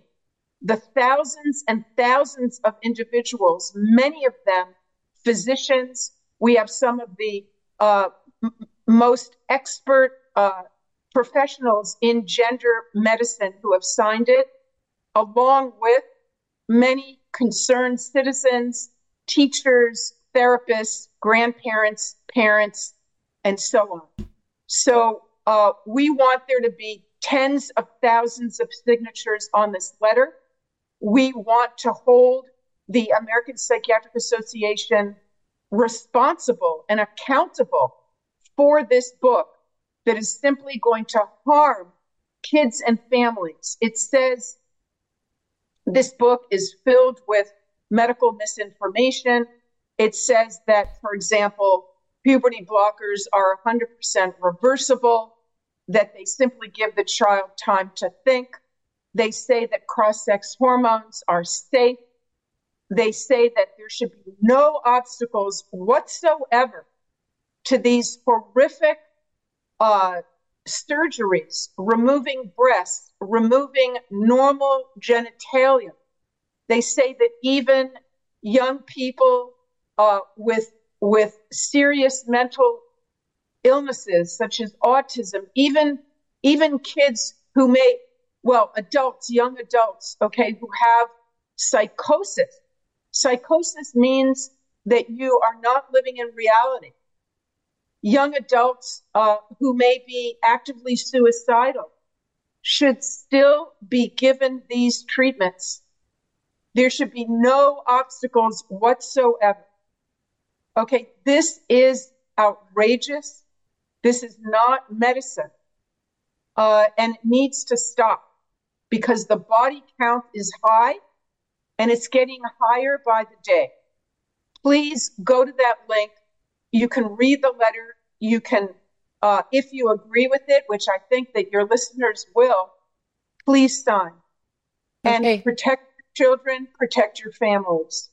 the thousands and thousands of individuals, many of them physicians. We have some of the uh, m- most expert uh, professionals in gender medicine who have signed it, along with many concerned citizens, teachers, therapists, grandparents, parents, and so on. So uh, we want there to be tens of thousands of signatures on this letter. We want to hold the American Psychiatric Association responsible and accountable for this book that is simply going to harm kids and families. It says this book is filled with medical misinformation. It says that, for example, puberty blockers are 100% reversible, that they simply give the child time to think. They say that cross sex hormones are safe. They say that there should be no obstacles whatsoever to these horrific uh, surgeries, removing breasts, removing normal genitalia. They say that even young people uh, with with serious mental illnesses such as autism, even even kids who may well adults, young adults, okay, who have psychosis. Psychosis means that you are not living in reality young adults uh, who may be actively suicidal should still be given these treatments. There should be no obstacles whatsoever. Okay, this is outrageous. This is not medicine. Uh, and it needs to stop because the body count is high and it's getting higher by the day. Please go to that link you can read the letter. You can, uh, if you agree with it, which I think that your listeners will, please sign and okay. protect children, protect your families.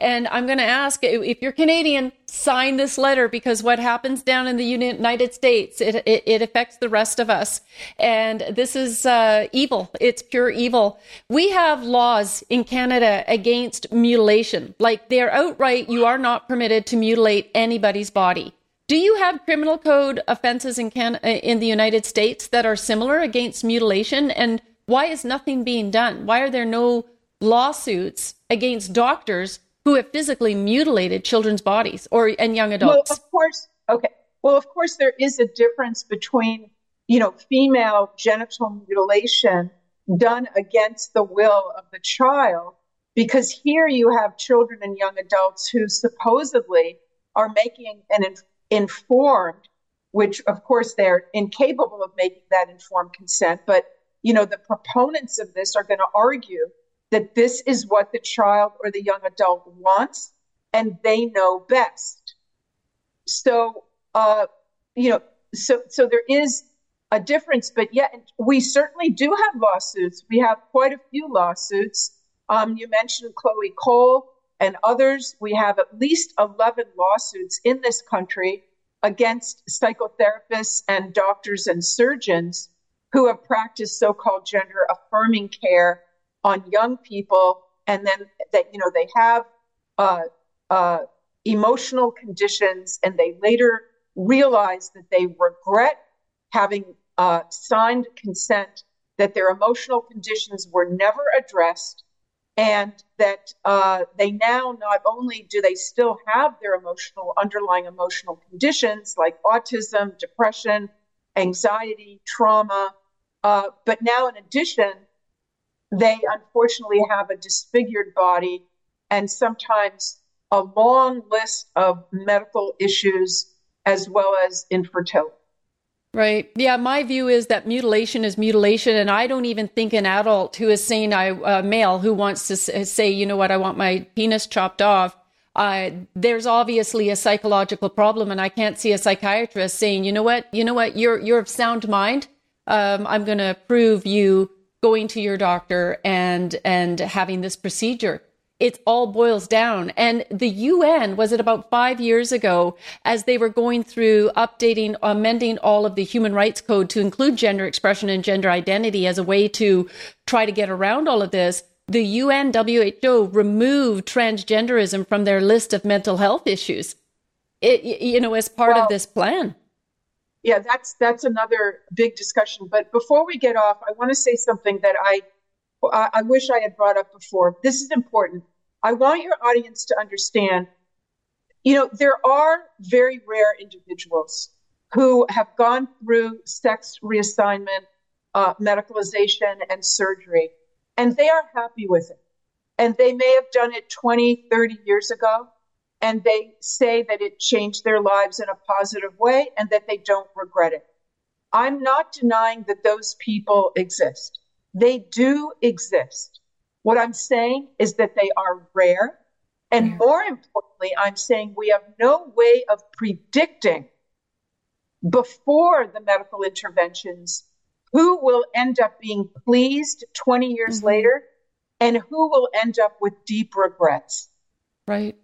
And I'm going to ask if you're Canadian, sign this letter because what happens down in the United States, it, it, it affects the rest of us. And this is uh, evil. It's pure evil. We have laws in Canada against mutilation. Like they're outright, you are not permitted to mutilate anybody's body. Do you have criminal code offenses in Can- in the United States that are similar against mutilation? And why is nothing being done? Why are there no lawsuits against doctors who have physically mutilated children's bodies or and young adults. Well, of course, okay. Well, of course, there is a difference between, you know, female genital mutilation done against the will of the child, because here you have children and young adults who supposedly are making an informed, which of course they're incapable of making that informed consent, but you know, the proponents of this are going to argue that this is what the child or the young adult wants and they know best. So, uh, you know, so, so there is a difference, but yet we certainly do have lawsuits. We have quite a few lawsuits. Um, you mentioned Chloe Cole and others. We have at least 11 lawsuits in this country against psychotherapists and doctors and surgeons who have practiced so-called gender affirming care on young people and then that you know they have uh, uh, emotional conditions and they later realize that they regret having uh, signed consent that their emotional conditions were never addressed and that uh, they now not only do they still have their emotional underlying emotional conditions like autism depression anxiety trauma uh, but now in addition they unfortunately have a disfigured body and sometimes a long list of medical issues as well as infertility. Right. Yeah. My view is that mutilation is mutilation. And I don't even think an adult who is saying, a male who wants to say, you know what, I want my penis chopped off. Uh, there's obviously a psychological problem. And I can't see a psychiatrist saying, you know what, you know what, you're, you're of sound mind. Um, I'm going to prove you going to your doctor and and having this procedure. It all boils down. And the UN, was it about five years ago, as they were going through updating, amending all of the human rights code to include gender expression and gender identity as a way to try to get around all of this, the UN WHO removed transgenderism from their list of mental health issues, it, you know, as part of this plan yeah, that's that's another big discussion. But before we get off, I want to say something that I I wish I had brought up before. This is important. I want your audience to understand. You know, there are very rare individuals who have gone through sex reassignment, uh, medicalization, and surgery, and they are happy with it. And they may have done it 20, 30 years ago and they say that it changed their lives in a positive way and that they don't regret it. I'm not denying that those people exist. They do exist. What I'm saying is that they are rare. And more importantly, I'm saying we have no way of predicting before the medical interventions who will end up being pleased 20 years mm-hmm. later and who will end up with deep regrets. Right.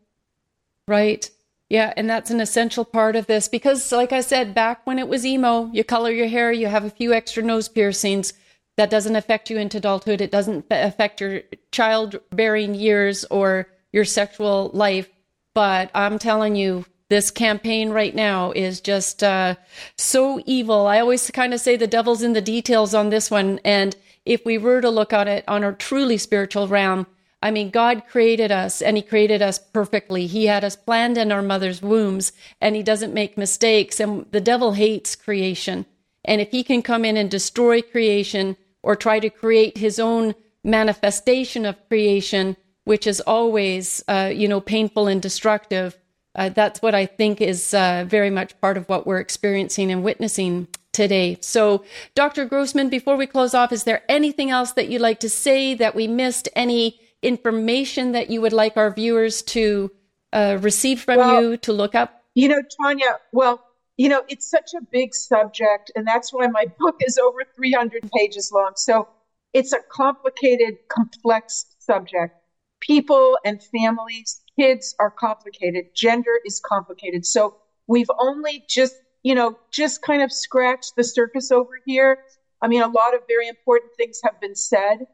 Right. Yeah, and that's an essential part of this because, like I said, back when it was emo, you color your hair, you have a few extra nose piercings. That doesn't affect you into adulthood. It doesn't affect your childbearing years or your sexual life. But I'm telling you, this campaign right now is just uh, so evil. I always kind of say the devil's in the details on this one. And if we were to look at it on a truly spiritual realm, I mean, God created us and He created us perfectly. He had us planned in our mother's wombs and He doesn't make mistakes. And the devil hates creation. And if he can come in and destroy creation or try to create his own manifestation of creation, which is always, uh, you know, painful and destructive, uh, that's what I think is uh, very much part of what we're experiencing and witnessing today. So, Dr. Grossman, before we close off, is there anything else that you'd like to say that we missed? Any information that you would like our viewers to uh, receive from well, you to look up? You know, Tanya, well, you know, it's such a big subject, and that's why my book is over 300 pages long. So it's a complicated, complex subject. People and families, kids are complicated. Gender is complicated. So we've only just, you know, just kind of scratched the surface over here. I mean, a lot of very important things have been said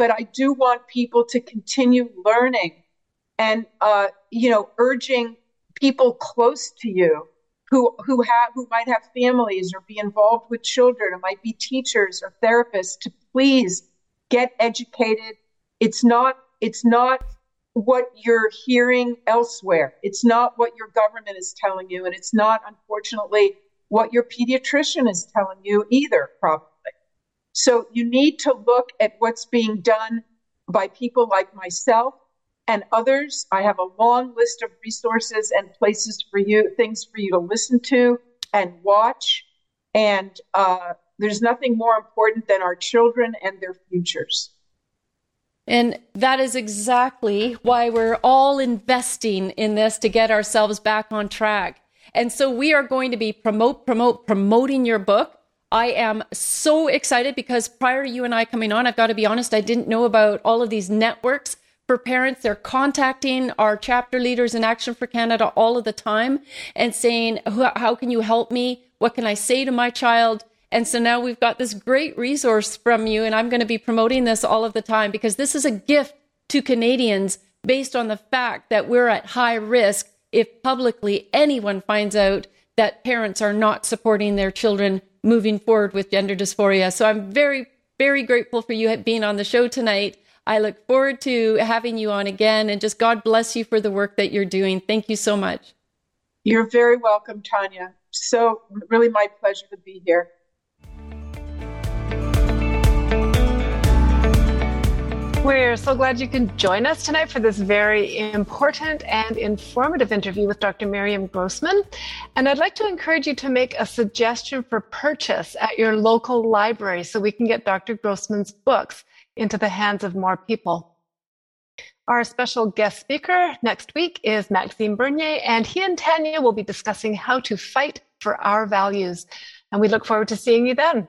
but I do want people to continue learning and, uh, you know, urging people close to you who, who have, who might have families or be involved with children or might be teachers or therapists to please get educated. It's not, it's not what you're hearing elsewhere. It's not what your government is telling you, and it's not, unfortunately, what your pediatrician is telling you either, probably. So you need to look at what's being done by people like myself and others. I have a long list of resources and places for you, things for you to listen to and watch. And uh, there's nothing more important than our children and their futures. And that is exactly why we're all investing in this to get ourselves back on track. And so we are going to be promote, promote, promoting your book. I am so excited because prior to you and I coming on, I've got to be honest, I didn't know about all of these networks for parents. They're contacting our chapter leaders in Action for Canada all of the time and saying, How can you help me? What can I say to my child? And so now we've got this great resource from you, and I'm going to be promoting this all of the time because this is a gift to Canadians based on the fact that we're at high risk if publicly anyone finds out that parents are not supporting their children moving forward with gender dysphoria. So I'm very, very grateful for you being on the show tonight. I look forward to having you on again and just God bless you for the work that you're doing. Thank you so much. You're very welcome, Tanya. So, really, my pleasure to be here. We're so glad you can join us tonight for this very important and informative interview with Dr. Miriam Grossman. And I'd like to encourage you to make a suggestion for purchase at your local library so we can get Dr. Grossman's books into the hands of more people. Our special guest speaker next week is Maxime Bernier, and he and Tanya will be discussing how to fight for our values. And we look forward to seeing you then.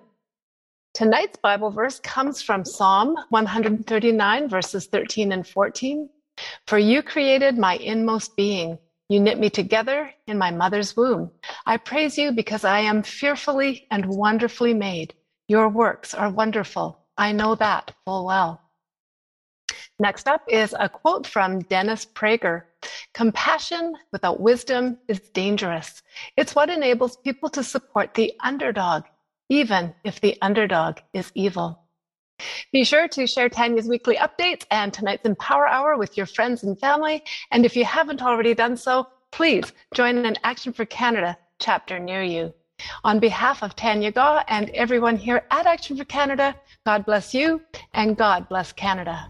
Tonight's Bible verse comes from Psalm 139, verses 13 and 14. For you created my inmost being. You knit me together in my mother's womb. I praise you because I am fearfully and wonderfully made. Your works are wonderful. I know that full well. Next up is a quote from Dennis Prager. Compassion without wisdom is dangerous. It's what enables people to support the underdog even if the underdog is evil. Be sure to share Tanya's weekly updates and tonight's Empower Hour with your friends and family. And if you haven't already done so, please join an Action for Canada chapter near you. On behalf of Tanya Gaw and everyone here at Action for Canada, God bless you and God bless Canada.